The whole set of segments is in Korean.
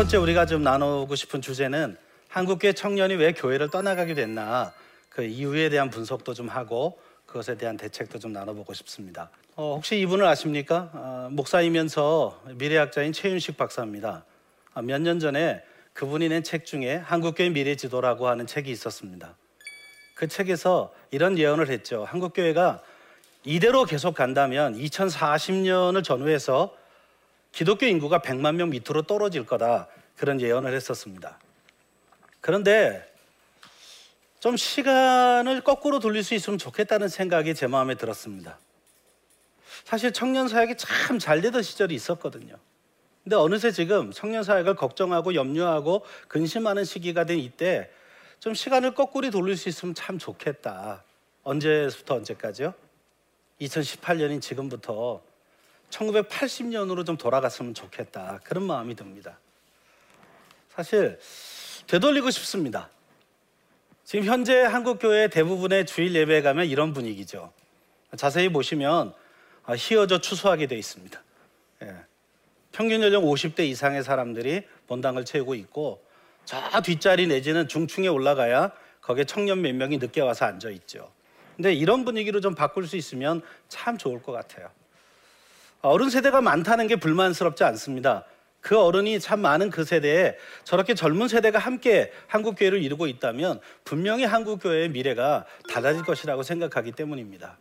번째 우리가 좀 나누고 싶은 주제는 한국교회 청년이 왜 교회를 떠나가게 됐나 그 이유에 대한 분석도 좀 하고 그것에 대한 대책도 좀 나눠보고 싶습니다. 어, 혹시 이분을 아십니까? 어, 목사이면서 미래학자인 최윤식 박사입니다. 아, 몇년 전에 그분이 낸 책 중에 한국교회 미래 지도라고 하는 책이 있었습니다. 그 책에서 이런 예언을 했죠. 한국교회가 이대로 계속 간다면 2040년을 전후해서 기독교 인구가 100만 명 밑으로 떨어질 거다. 그런 예언을 했었습니다. 그런데 좀 시간을 거꾸로 돌릴 수 있으면 좋겠다는 생각이 제 마음에 들었습니다. 사실 청년 사역이 참 잘 되던 시절이 있었거든요. 근데 어느새 지금 청년 사역을 걱정하고 염려하고 근심하는 시기가 된 이때 좀 시간을 거꾸로 돌릴 수 있으면 참 좋겠다. 언제부터 언제까지요? 2018년인 지금부터 1980년으로 좀 돌아갔으면 좋겠다. 그런 마음이 듭니다. 사실 되돌리고 싶습니다. 지금 현재 한국 교회 대부분의 주일 예배에 가면 이런 분위기죠. 자세히 보시면 아, 휘어져 추수하게 되어 있습니다. 예. 평균 연령 50대 이상의 사람들이 본당을 채우고 있고 저 뒷자리 내지는 중층에 올라가야 거기에 청년 몇 명이 늦게 와서 앉아 있죠. 근데 이런 분위기로 좀 바꿀 수 있으면 참 좋을 것 같아요. 어른 세대가 많다는 게 불만스럽지 않습니다. 그 어른이 참 많은 그 세대에 저렇게 젊은 세대가 함께 한국 교회를 이루고 있다면 분명히 한국 교회의 미래가 달라질 것이라고 생각하기 때문입니다.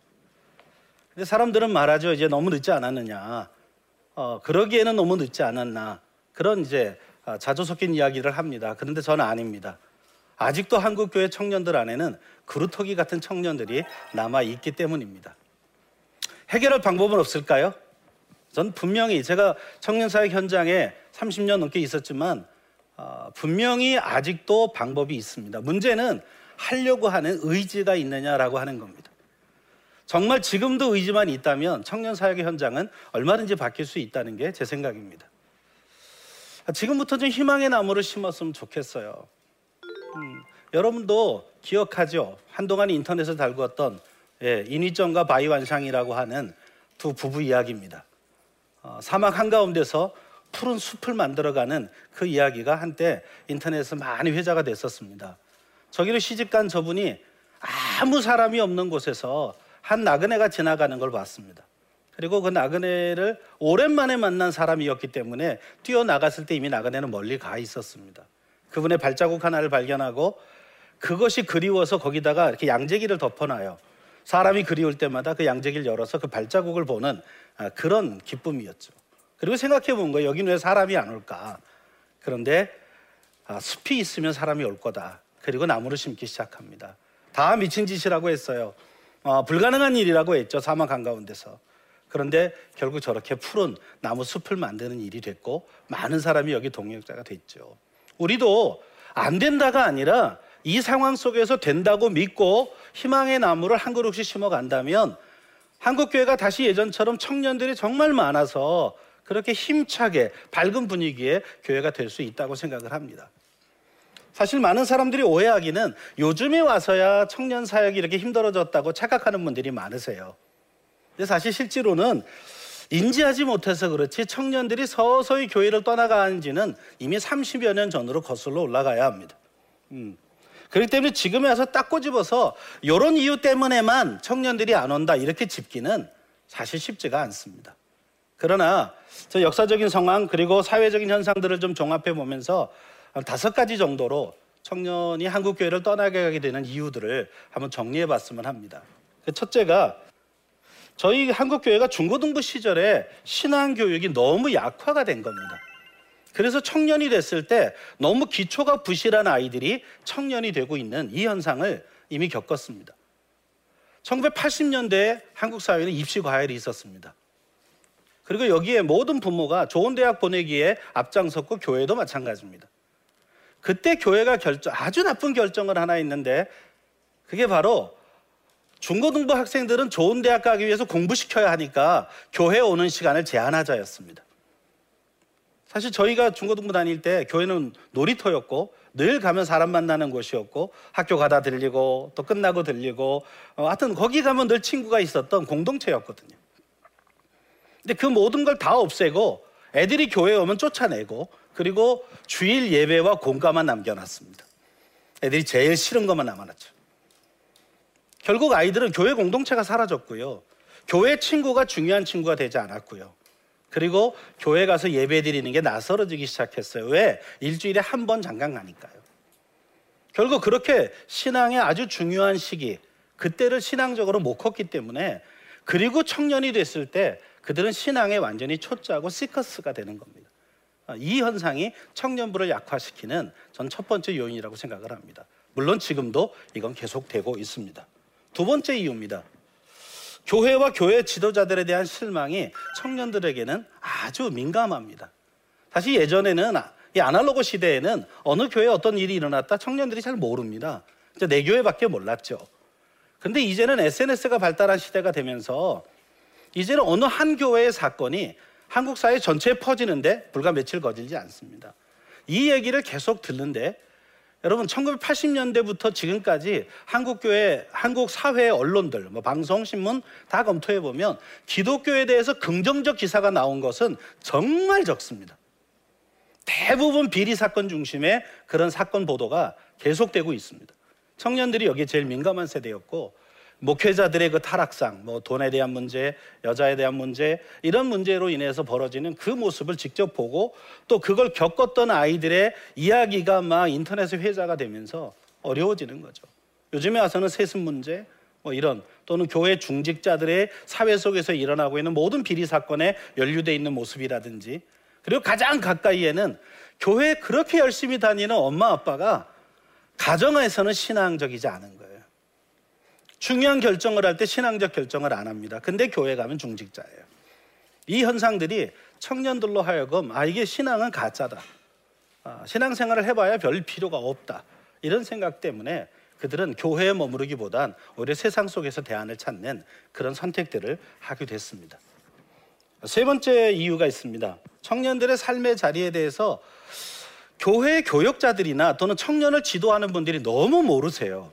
근데 사람들은 말하죠. 이제 너무 늦지 않았느냐. 어, 그러기에는 너무 늦지 않았나. 그런 이제 아, 자주 섞인 이야기를 합니다. 그런데 저는 아닙니다. 아직도 한국 교회 청년들 안에는 그루터기 같은 청년들이 남아 있기 때문입니다. 해결할 방법은 없을까요? 전 분명히 제가 청년사회 현장에 30년 넘게 있었지만 어, 분명히 아직도 방법이 있습니다. 문제는 하려고 하는 의지가 있느냐라고 하는 겁니다. 정말 지금도 의지만 있다면 청년 사역의 현장은 얼마든지 바뀔 수 있다는 게 제 생각입니다. 지금부터 좀 희망의 나무를 심었으면 좋겠어요. 음, 여러분도 기억하죠? 한동안 인터넷에 달구었던 예, 인위점과 바이완샹이라고 하는 두 부부 이야기입니다. 어, 사막 한가운데서 푸른 숲을 만들어가는 그 이야기가 한때 인터넷에서 많이 회자가 됐었습니다. 저기로 시집간 저분이 아무 사람이 없는 곳에서 한 나그네가 지나가는 걸 봤습니다. 그리고 그 나그네를 오랜만에 만난 사람이었기 때문에 뛰어나갔을 때 이미 나그네는 멀리 가 있었습니다. 그분의 발자국 하나를 발견하고 그것이 그리워서 거기다가 이렇게 양재기를 덮어놔요. 사람이 그리울 때마다 그 양재기를 열어서 그 발자국을 보는 아, 그런 기쁨이었죠. 그리고 생각해 본 거예요. 여기는 왜 사람이 안 올까? 그런데 아, 숲이 있으면 사람이 올 거다. 그리고 나무를 심기 시작합니다. 다 미친 짓이라고 했어요. 어, 불가능한 일이라고 했죠. 사막 한가운데서. 그런데 결국 저렇게 푸른 나무 숲을 만드는 일이 됐고 많은 사람이 여기 동역자가 됐죠. 우리도 안 된다가 아니라 이 상황 속에서 된다고 믿고 희망의 나무를 한 그룹씩 심어 간다면 한국 교회가 다시 예전처럼 청년들이 정말 많아서 그렇게 힘차게 밝은 분위기의 교회가 될 수 있다고 생각을 합니다. 사실 많은 사람들이 오해하기는 요즘에 와서야 청년 사역이 이렇게 힘들어졌다고 착각하는 분들이 많으세요. 근데 사실 실제로는 인지하지 못해서 그렇지 청년들이 서서히 교회를 떠나가는지는 이미 30여 년 전으로 거슬러 올라가야 합니다. 음. 그렇기 때문에 지금에 와서 딱 꼬집어서 이런 이유 때문에만 청년들이 안 온다 이렇게 짚기는 사실 쉽지가 않습니다. 그러나 저 역사적인 상황 그리고 사회적인 현상들을 좀 종합해 보면서 다섯 가지 정도로 청년이 한국 교회를 떠나게 가게 되는 이유들을 한번 정리해 봤으면 합니다. 그 첫째가 저희 한국 교회가 중고등부 시절에 신앙 교육이 너무 약화가 된 겁니다. 그래서 청년이 됐을 때 너무 기초가 부실한 아이들이 청년이 되고 있는 이 현상을 이미 겪었습니다. 1980년대에 한국 사회는 입시 과열이 있었습니다. 그리고 여기에 모든 부모가 좋은 대학 보내기에 앞장섰고 교회도 마찬가지입니다. 그때 교회가 결정 아주 나쁜 결정을 하나 했는데 그게 바로 중고등부 학생들은 좋은 대학 가기 위해서 공부시켜야 하니까 교회 오는 시간을 제한하자였습니다. 사실 저희가 중고등부 다닐 때 교회는 놀이터였고 늘 가면 사람 만나는 곳이었고 학교 가다 들리고 또 끝나고 들리고 어, 하여튼 거기 가면 늘 친구가 있었던 공동체였거든요. 근데 그 모든 걸 다 없애고 애들이 교회에 오면 쫓아내고 그리고 주일 예배와 공과만 남겨놨습니다. 애들이 제일 싫은 것만 남아났죠. 결국 아이들은 교회 공동체가 사라졌고요. 교회 친구가 중요한 친구가 되지 않았고요. 그리고 교회 가서 예배 드리는 게 낯설어지기 시작했어요. 왜? 일주일에 한 번 잠깐 가니까요. 결국 그렇게 신앙의 아주 중요한 시기, 그때를 신앙적으로 못 컸기 때문에 그리고 청년이 됐을 때 그들은 신앙에 완전히 초짜고 시커스가 되는 겁니다. 이 현상이 청년부를 약화시키는 전 첫 번째 요인이라고 생각을 합니다. 물론 지금도 이건 계속되고 있습니다. 두 번째 이유입니다. 교회와 교회 지도자들에 대한 실망이 청년들에게는 아주 민감합니다. 사실 예전에는 이 아날로그 시대에는 어느 교회에 어떤 일이 일어났다 청년들이 잘 모릅니다. 이제 내 교회밖에 몰랐죠. 근데 이제는 SNS가 발달한 시대가 되면서 이제는 어느 한 교회의 사건이 한국 사회 전체에 퍼지는데 불과 며칠 거슬지 않습니다. 이 얘기를 계속 듣는데 여러분 1980년대부터 지금까지 한국 교회, 한국 사회 언론들, 뭐 방송, 신문 다 검토해 보면 기독교에 대해서 긍정적 기사가 나온 것은 정말 적습니다. 대부분 비리 사건 중심의 그런 사건 보도가 계속되고 있습니다. 청년들이 여기에 제일 민감한 세대였고 목회자들의 그 타락상, 뭐 돈에 대한 문제, 여자에 대한 문제 이런 문제로 인해서 벌어지는 그 모습을 직접 보고 또 그걸 겪었던 아이들의 이야기가 막 인터넷에 회자가 되면서 어려워지는 거죠. 요즘에 와서는 세습 문제, 뭐 이런 또는 교회 중직자들의 사회 속에서 일어나고 있는 모든 비리 사건에 연루돼 있는 모습이라든지 그리고 가장 가까이에는 교회에 그렇게 열심히 다니는 엄마 아빠가 가정에서는 신앙적이지 않은 거예요. 중요한 결정을 할 때 신앙적 결정을 안 합니다. 근데 교회 가면 중직자예요. 이 현상들이 청년들로 하여금 아 이게 신앙은 가짜다. 아, 신앙생활을 해봐야 별 필요가 없다. 이런 생각 때문에 그들은 교회에 머무르기보단 오히려 세상 속에서 대안을 찾는 그런 선택들을 하게 됐습니다. 세 번째 이유가 있습니다. 청년들의 삶의 자리에 대해서 교회 교역자들이나 또는 청년을 지도하는 분들이 너무 모르세요.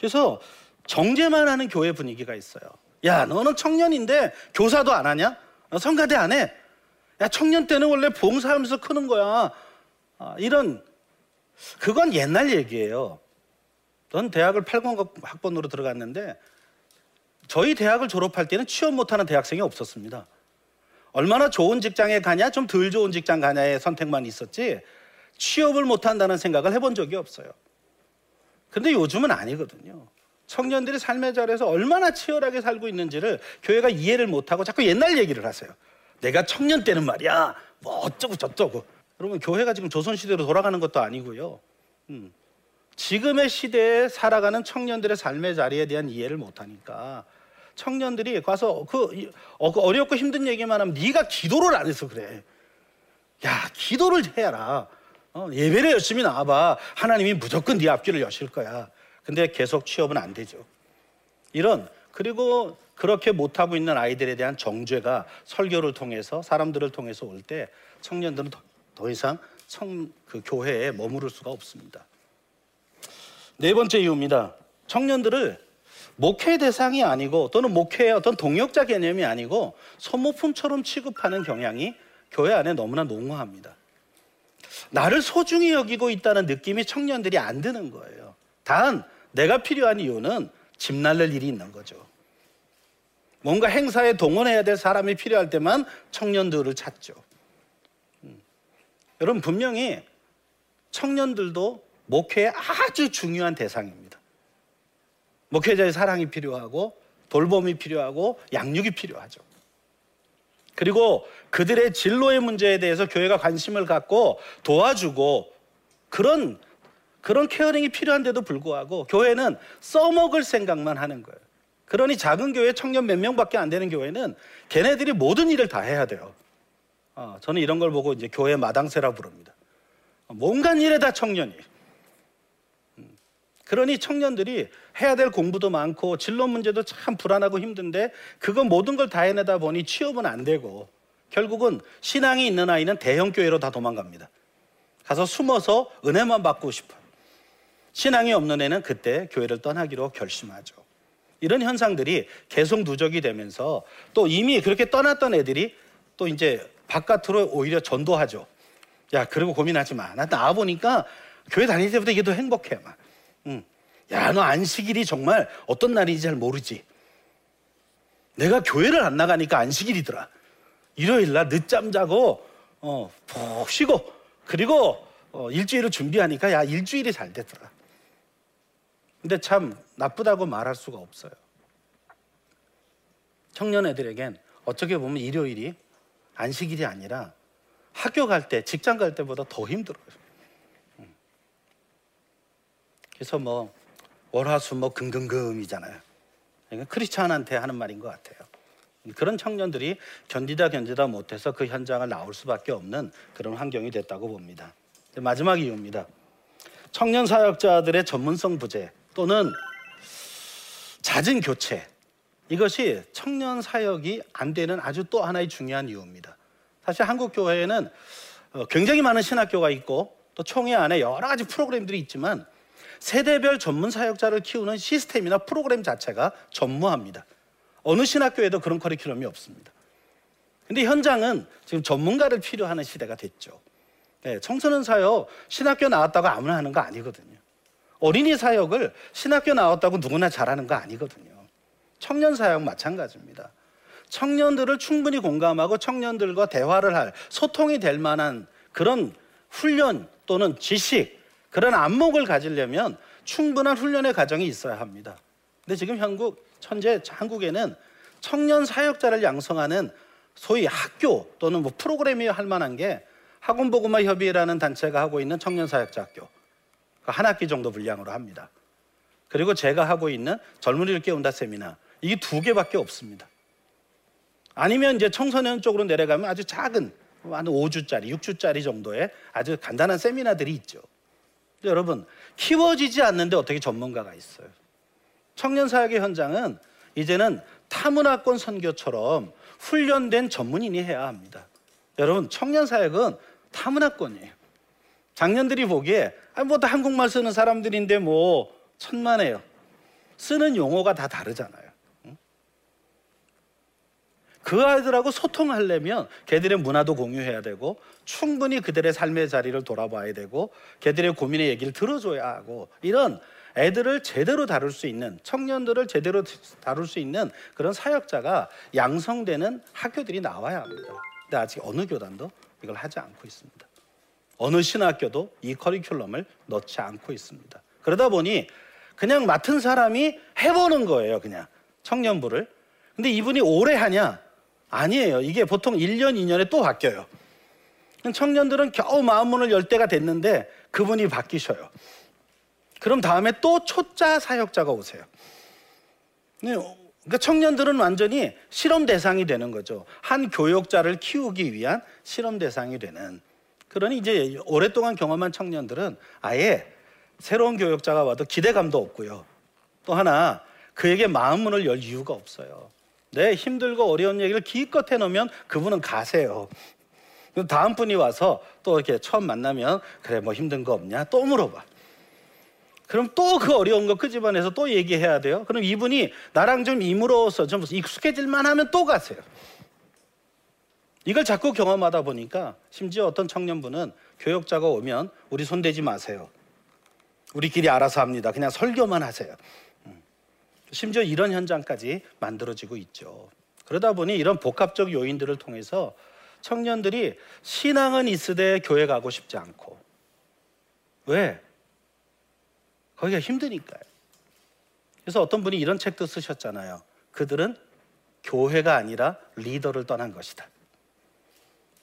그래서 정제만 하는 교회 분위기가 있어요. 야, 너는 청년인데 교사도 안 하냐? 너 성가대 안 해? 야, 청년 때는 원래 봉사하면서 크는 거야. 아, 이런 그건 옛날 얘기예요. 전 대학을 80학번으로 들어갔는데 저희 대학을 졸업할 때는 취업 못하는 대학생이 없었습니다. 얼마나 좋은 직장에 가냐, 좀 덜 좋은 직장 가냐의 선택만 있었지 취업을 못한다는 생각을 해본 적이 없어요. 근데 요즘은 아니거든요. 청년들이 삶의 자리에서 얼마나 치열하게 살고 있는지를 교회가 이해를 못하고 자꾸 옛날 얘기를 하세요. 내가 청년 때는 말이야, 뭐 어쩌고 저쩌고. 여러분 교회가 지금 조선 시대로 돌아가는 것도 아니고요. 음. 지금의 시대에 살아가는 청년들의 삶의 자리에 대한 이해를 못하니까 청년들이 가서 그 어, 어렵고 힘든 얘기만 하면 네가 기도를 안 해서 그래. 야 기도를 해라. 어, 예배를 열심히 나와봐. 하나님이 무조건 네 앞길을 여실 거야. 근데 계속 취업은 안 되죠. 이런 그리고 그렇게 못하고 있는 아이들에 대한 정죄가 설교를 통해서 사람들을 통해서 올 때 청년들은 더, 더 이상 청, 그 교회에 머무를 수가 없습니다. 네 번째 이유입니다. 청년들을 목회 대상이 아니고 또는 목회의 어떤 동역자 개념이 아니고 소모품처럼 취급하는 경향이 교회 안에 너무나 농후합니다. 나를 소중히 여기고 있다는 느낌이 청년들이 안 드는 거예요. 단 내가 필요한 이유는 집 날릴 일이 있는 거죠. 뭔가 행사에 동원해야 될 사람이 필요할 때만 청년들을 찾죠. 음. 여러분 분명히 청년들도 목회의 아주 중요한 대상입니다. 목회자의 사랑이 필요하고 돌봄이 필요하고 양육이 필요하죠. 그리고 그들의 진로의 문제에 대해서 교회가 관심을 갖고 도와주고 그런 그런 caring이 필요한데도 불구하고 교회는 써먹을 생각만 하는 거예요. 그러니 작은 교회 청년 몇 명밖에 안 되는 교회는 걔네들이 모든 일을 다 해야 돼요. 어, 저는 이런 걸 보고 이제 교회 마당새라 부릅니다. 뭔가 일에 다 청년이. 그러니 청년들이 해야 될 공부도 많고 진로 문제도 참 불안하고 힘든데 그거 모든 걸 다 해내다 보니 취업은 안 되고 결국은 신앙이 있는 아이는 대형 교회로 다 도망갑니다. 가서 숨어서 은혜만 받고 싶어요. 신앙이 없는 애는 그때 교회를 떠나기로 결심하죠. 이런 현상들이 계속 누적이 되면서 또 이미 그렇게 떠났던 애들이 또 이제 바깥으로 오히려 전도하죠. 야 그리고 고민하지 마. 나 나와 보니까 교회 다닐 때부터 이게 더 행복해 막. 응. 야 너 안식일이 정말 어떤 날인지 잘 모르지. 내가 교회를 안 나가니까 안식일이더라. 일요일 날 늦잠 자고 어, 푹 쉬고 그리고 어, 일주일을 준비하니까 야 일주일이 잘 되더라. 근데 참 나쁘다고 말할 수가 없어요. 청년 애들에겐 어떻게 보면 일요일이 안식일이 아니라 학교 갈 때, 직장 갈 때보다 더 힘들어요. 음. 그래서 뭐 월화수목 금금금이잖아요. 이건 크리스찬한테 하는 말인 것 같아요. 그런 청년들이 견디다 견디다 못해서 그 현장을 나올 수밖에 없는 그런 환경이 됐다고 봅니다. 마지막 이유입니다. 청년 사역자들의 전문성 부재 또는 잦은 교체 이것이 청년 사역이 안 되는 아주 또 하나의 중요한 이유입니다. 사실 한국 교회에는 어, 굉장히 많은 신학교가 있고 또 총회 안에 여러 가지 프로그램들이 있지만 세대별 전문 사역자를 키우는 시스템이나 프로그램 자체가 전무합니다. 어느 신학교에도 그런 커리큘럼이 없습니다. 근데 현장은 지금 전문가를 필요하는 시대가 됐죠. 네, 청소년 사역 신학교 나왔다고 아무나 하는 거 아니거든요. 어린이 사역을 신학교 나왔다고 누구나 잘하는 거 아니거든요. 청년 사역 마찬가지입니다. 청년들을 충분히 공감하고 청년들과 대화를 할 소통이 될 만한 그런 훈련 또는 지식 그런 안목을 가지려면 충분한 훈련의 과정이 있어야 합니다. 근데 지금 한국 현재 한국에는 청년 사역자를 양성하는 소위 학교 또는 뭐 프로그램이 할 만한 게 학원보고마 협의회라는 단체가 하고 있는 청년 사역자 학교 그한 학기 정도 분량으로 합니다. 그리고 제가 하고 있는 젊은이를 깨운다 세미나 이게 두 개밖에 없습니다. 아니면 이제 청소년 쪽으로 내려가면 아주 작은 한 5주짜리, 6주짜리 정도의 아주 간단한 세미나들이 있죠. 여러분, 키워지지 않는데 어떻게 전문가가 있어요? 청년 사역의 현장은 이제는 타문화권 선교처럼 훈련된 전문인이 해야 합니다. 여러분, 청년 사역은 타문화권이에요. 작년들이 보기에 아, 뭐다 한국말 쓰는 사람들인데 뭐 천만에요. 쓰는 용어가 다 다르잖아요. 그 아이들하고 소통하려면 걔들의 문화도 공유해야 되고 충분히 그들의 삶의 자리를 돌아봐야 되고 걔들의 고민의 얘기를 들어줘야 하고 이런 애들을 제대로 다룰 수 있는 청년들을 제대로 다룰 수 있는 그런 사역자가 양성되는 학교들이 나와야 합니다. 근데 아직 어느 교단도 이걸 하지 않고 있습니다. 어느 신학교도 이 커리큘럼을 넣지 않고 있습니다. 그러다 보니 그냥 맡은 사람이 해보는 거예요, 그냥 청년부를. 근데 이분이 오래 하냐? 아니에요. 이게 보통 1년, 2년에 또 바뀌어요. 청년들은 겨우 마음문을 열 때가 됐는데 그분이 바뀌셔요. 그럼 다음에 또 초짜 사역자가 오세요. 네, 그러니까 청년들은 완전히 실험 대상이 되는 거죠. 한 교역자를 키우기 위한 실험 대상이 되는. 그러니 이제 오랫동안 경험한 청년들은 아예 새로운 교역자가 와도 기대감도 없고요. 또 하나 그에게 마음문을 열 이유가 없어요. 내 힘들고 어려운 얘기를 기껏 해놓으면 그분은 가세요. 다음 분이 와서 또 이렇게 처음 만나면 그래 뭐 힘든 거 없냐 또 물어봐. 그럼 또 그 어려운 거 그 집안에서 또 얘기해야 돼요. 그럼 이분이 나랑 좀 이물어서 좀 익숙해질만 하면 또 가세요. 이걸 자꾸 경험하다 보니까 심지어 어떤 청년분은 교역자가 오면 우리 손대지 마세요. 우리끼리 알아서 합니다. 그냥 설교만 하세요. 심지어 이런 현장까지 만들어지고 있죠. 그러다 보니 이런 복합적 요인들을 통해서 청년들이 신앙은 있으되 교회 가고 싶지 않고 왜? 거기가 힘드니까요. 그래서 어떤 분이 이런 책도 쓰셨잖아요. 그들은 교회가 아니라 리더를 떠난 것이다.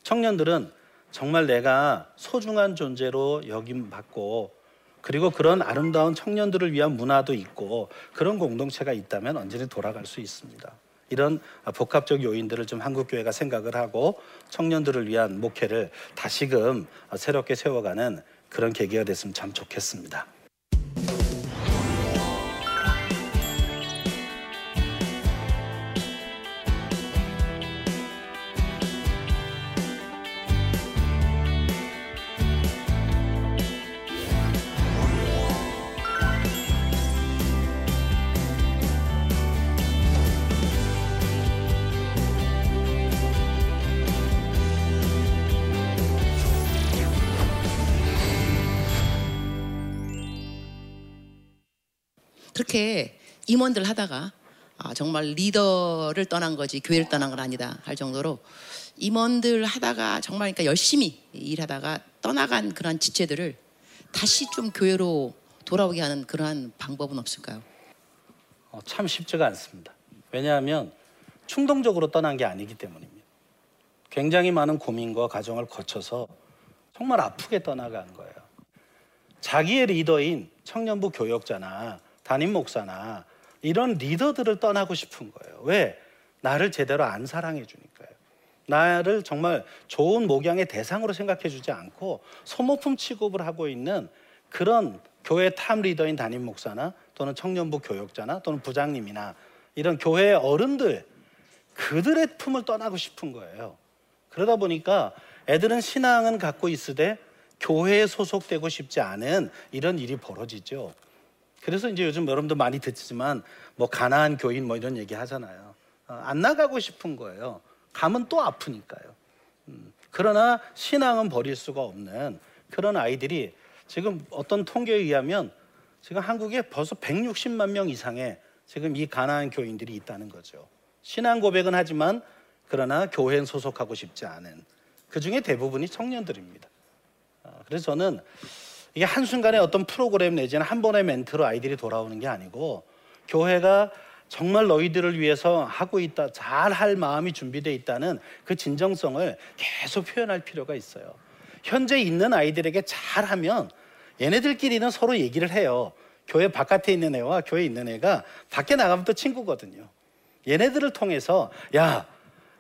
청년들은 정말 내가 소중한 존재로 여김 받고 그리고 그런 아름다운 청년들을 위한 문화도 있고 그런 공동체가 있다면 언제든 돌아갈 수 있습니다. 이런 복합적 요인들을 좀 한국 교회가 생각을 하고 청년들을 위한 목회를 다시금 새롭게 세워가는 그런 계기가 됐으면 참 좋겠습니다. 그렇게 임원들 하다가 아, 정말 리더를 떠난 거지 교회를 떠난 건 아니다 할 정도로 임원들 하다가 정말 그러니까 열심히 일하다가 떠나간 그러한 지체들을 다시 좀 교회로 돌아오게 하는 그러한 방법은 없을까요? 어, 참 쉽지가 않습니다. 왜냐하면 충동적으로 떠난 게 아니기 때문입니다. 굉장히 많은 고민과 과정을 거쳐서 정말 아프게 떠나간 거예요. 자기의 리더인 청년부 교역자나 담임 목사나 이런 리더들을 떠나고 싶은 거예요. 왜? 나를 제대로 안 사랑해 주니까요. 나를 정말 좋은 목양의 대상으로 생각해 주지 않고 소모품 취급을 하고 있는 그런 교회 top 리더인 담임 목사나 또는 청년부 교역자나 또는 부장님이나 이런 교회의 어른들 그들의 품을 떠나고 싶은 거예요. 그러다 보니까 애들은 신앙은 갖고 있으되 교회에 소속되고 싶지 않은 이런 일이 벌어지죠. 그래서 이제 요즘 여러분도 많이 듣지만 뭐 가난한 교인 뭐 이런 얘기 하잖아요. 어, 안 나가고 싶은 거예요. 가면 또 아프니까요. 음, 그러나 신앙은 버릴 수가 없는 그런 아이들이 지금 어떤 통계에 의하면 지금 한국에 벌써 160만 명 이상의 지금 이 가난한 교인들이 있다는 거죠. 신앙 고백은 하지만 그러나 교회엔 소속하고 싶지 않은 그 중에 대부분이 청년들입니다. 아, 그래서 저는 이게 한순간에 어떤 프로그램 내지는 한 번의 멘트로 아이들이 돌아오는 게 아니고 교회가 정말 너희들을 위해서 하고 있다, 잘 할 마음이 준비되어 있다는 그 진정성을 계속 표현할 필요가 있어요. 현재 있는 아이들에게 잘하면 얘네들끼리는 서로 얘기를 해요. 교회 바깥에 있는 애와 교회 에 있는 애가 밖에 나가면 또 친구거든요. 얘네들을 통해서 야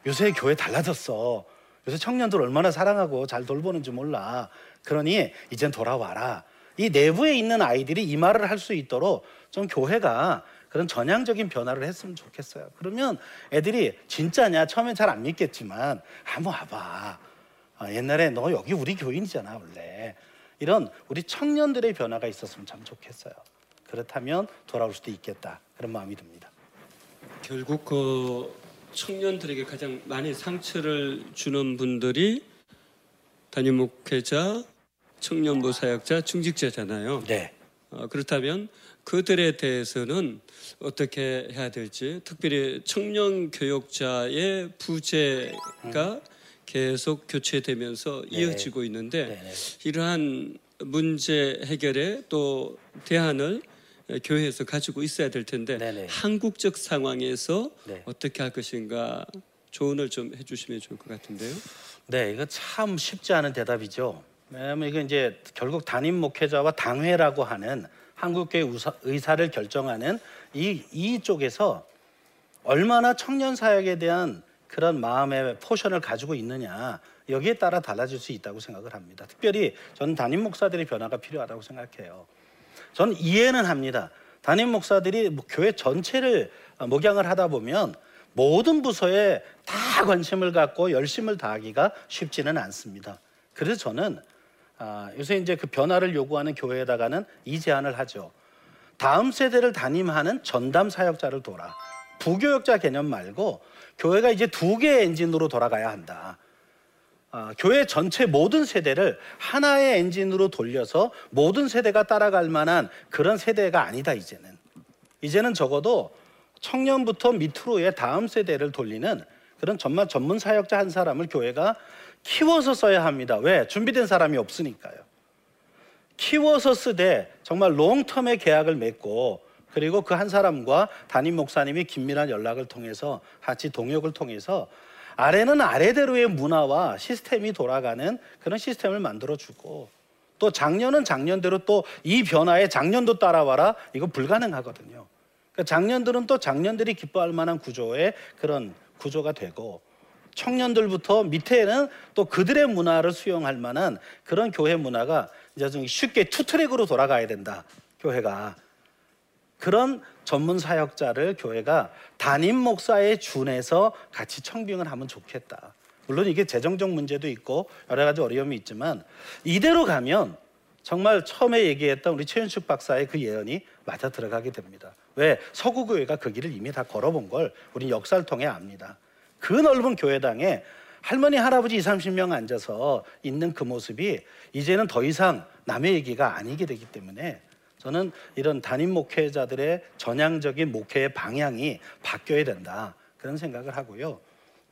요새 교회 달라졌어. 요새 청년들 얼마나 사랑하고 잘 돌보는지 몰라. 그러니 이젠 돌아와라. 이 내부에 있는 아이들이 이 말을 할 수 있도록 좀 교회가 그런 전향적인 변화를 했으면 좋겠어요. 그러면 애들이 진짜냐 처음엔 잘 안 믿겠지만 한번 와봐. 아, 옛날에 너 여기 우리 교인이잖아 원래. 이런 우리 청년들의 변화가 있었으면 참 좋겠어요. 그렇다면 돌아올 수도 있겠다 그런 마음이 듭니다. 결국 그 청년들에게 가장 많이 상처를 주는 분들이 담임 목회자, 청년부 사역자, 중직자잖아요. 네. 어, 그렇다면 그들에 대해서는 어떻게 해야 될지 특별히 청년 교역자의 부재가 계속 교체되면서 네. 이어지고 있는데 네. 이러한 문제 해결에 또 대안을 교회에서 가지고 있어야 될 텐데 네네. 한국적 상황에서 네. 어떻게 할 것인가 조언을 좀 해주시면 좋을 것 같은데요. 네, 이거 참 쉽지 않은 대답이죠. 왜냐하면 이거 이제 결국 담임 목회자와 당회라고 하는 한국교회 의사, 의사를 결정하는 이 이 쪽에서 얼마나 청년 사역에 대한 그런 마음의 포션을 가지고 있느냐 여기에 따라 달라질 수 있다고 생각을 합니다. 특별히 저는 담임 목사들의 변화가 필요하다고 생각해요. 저는 이해는 합니다. 담임 목사들이 뭐 교회 전체를 목양을 하다 보면 모든 부서에 다 관심을 갖고 열심을 다하기가 쉽지는 않습니다. 그래서 저는 아, 요새 이제 그 변화를 요구하는 교회에다가는 이 제안을 하죠. 다음 세대를 담임하는 전담 사역자를 둬라. 부교역자 개념 말고 교회가 이제 두 개의 엔진으로 돌아가야 한다. 아, 교회 전체 모든 세대를 하나의 엔진으로 돌려서 모든 세대가 따라갈 만한 그런 세대가 아니다 이제는 이제는 적어도 청년부터 밑으로의 다음 세대를 돌리는 그런 전문 사역자 한 사람을 교회가 키워서 써야 합니다. 왜? 준비된 사람이 없으니까요. 키워서 쓰되 정말 롱텀의 계약을 맺고 그리고 그 한 사람과 담임 목사님이 긴밀한 연락을 통해서 같이 동역을 통해서 아래는 아래대로의 문화와 시스템이 돌아가는 그런 시스템을 만들어 주고 또 작년은 작년대로 또 이 변화에 작년도 따라와라 이거 불가능하거든요. 그러니까 작년들은 또 작년들이 기뻐할 만한 구조의 그런 구조가 되고 청년들부터 밑에는 또 그들의 문화를 수용할 만한 그런 교회 문화가 이제 좀 쉽게 투트랙으로 돌아가야 된다. 교회가 그런 전문 사역자를 교회가 담임 목사에 준해서 같이 청빙을 하면 좋겠다. 물론 이게 재정적 문제도 있고 여러 가지 어려움이 있지만 이대로 가면 정말 처음에 얘기했던 우리 최윤숙 박사의 그 예언이 맞아 들어가게 됩니다. 왜 서구 교회가 그 길을 이미 다 걸어본 걸 우리 역사를 통해 압니다. 그 넓은 교회당에 할머니 할아버지 2, 30명 앉아서 있는 그 모습이 이제는 더 이상 남의 얘기가 아니게 되기 때문에 저는 이런 담임 목회자들의 전향적인 목회의 방향이 바뀌어야 된다 그런 생각을 하고요.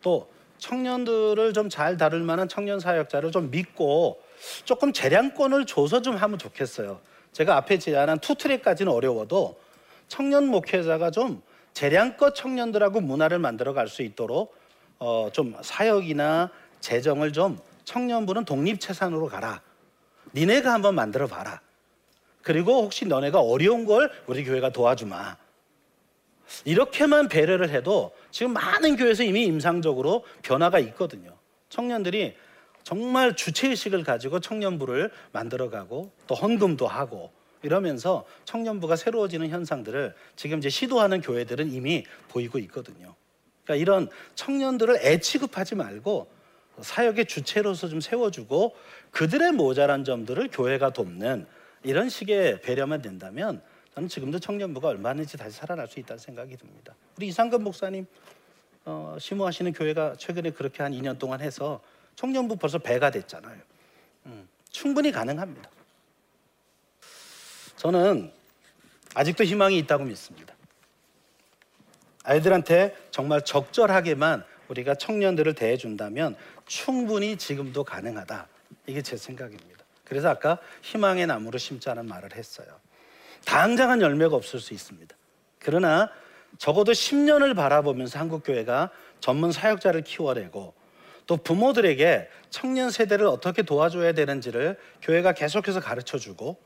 또 청년들을 좀 잘 다룰 만한 청년 사역자를 좀 믿고 조금 재량권을 줘서 좀 하면 좋겠어요. 제가 앞에 제안한 투 트랙까지는 어려워도 청년 목회자가 좀 재량껏 청년들하고 문화를 만들어 갈 수 있도록 어, 좀 사역이나 재정을 좀 청년부는 독립재산으로 가라. 니네가 한번 만들어 봐라. 그리고 혹시 너네가 어려운 걸 우리 교회가 도와주마. 이렇게만 배려를 해도 지금 많은 교회에서 이미 임상적으로 변화가 있거든요. 청년들이 정말 주체의식을 가지고 청년부를 만들어가고 또 헌금도 하고 이러면서 청년부가 새로워지는 현상들을 지금 이제 시도하는 교회들은 이미 보이고 있거든요. 그러니까 이런 청년들을 애 취급하지 말고 사역의 주체로서 좀 세워주고 그들의 모자란 점들을 교회가 돕는 이런 식의 배려만 된다면 저는 지금도 청년부가 얼마든지 다시 살아날 수 있다는 생각이 듭니다. 우리 이상근 목사님 어, 심호하시는 교회가 최근에 그렇게 한 2년 동안 해서 청년부 벌써 배가 됐잖아요. 음, 충분히 가능합니다. 저는 아직도 희망이 있다고 믿습니다. 아이들한테 정말 적절하게만 우리가 청년들을 대해준다면 충분히 지금도 가능하다. 이게 제 생각입니다. 그래서 아까 희망의 나무를 심자는 말을 했어요. 당장한 열매가 없을 수 있습니다. 그러나 적어도 10년을 바라보면서 한국교회가 전문 사역자를 키워내고 또 부모들에게 청년 세대를 어떻게 도와줘야 되는지를 교회가 계속해서 가르쳐 주고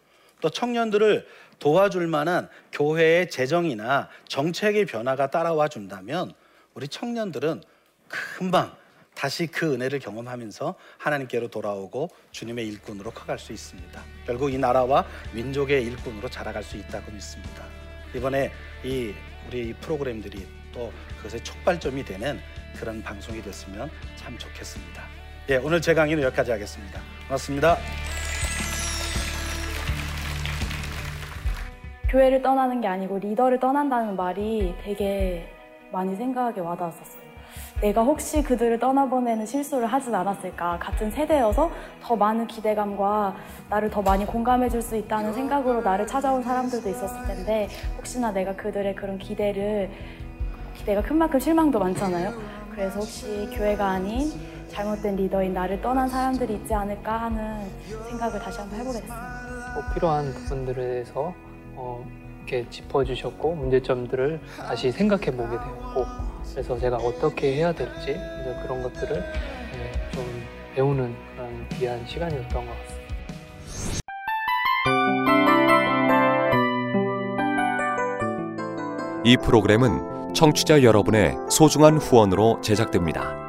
또 청년들을 도와줄 만한 교회의 재정이나 정책의 변화가 따라와 준다면 우리 청년들은 금방 다시 그 은혜를 경험하면서 하나님께로 돌아오고 주님의 일꾼으로 커갈 수 있습니다. 결국 이 나라와 민족의 일꾼으로 자라갈 수 있다고 믿습니다. 이번에 이 우리 이 프로그램들이 또 그것의 촉발점이 되는 그런 방송이 됐으면 참 좋겠습니다. 예, 오늘 제 강의는 여기까지 하겠습니다. 고맙습니다. 교회를 떠나는 게 아니고 리더를 떠난다는 말이 되게 많이 생각에 와닿았었어요. 내가 혹시 그들을 떠나보내는 실수를 하진 않았을까. 같은 세대여서 더 많은 기대감과 나를 더 많이 공감해 줄 수 있다는 생각으로 나를 찾아온 사람들도 있었을 텐데, 혹시나 내가 그들의 그런 기대를, 기대가 큰 만큼 실망도 많잖아요. 그래서 혹시 교회가 아닌 잘못된 리더인 나를 떠난 사람들이 있지 않을까 하는 생각을 다시 한번 해보게 됐습니다. 꼭 필요한 부분들에 대해서 어, 이렇게 짚어주셨고 문제점들을 다시 생각해 보게 되었고 그래서 제가 어떻게 해야 될지 그런 것들을 네, 좀 배우는 그런 귀한 시간이었던 것 같습니다. 이 프로그램은 청취자 여러분의 소중한 후원으로 제작됩니다.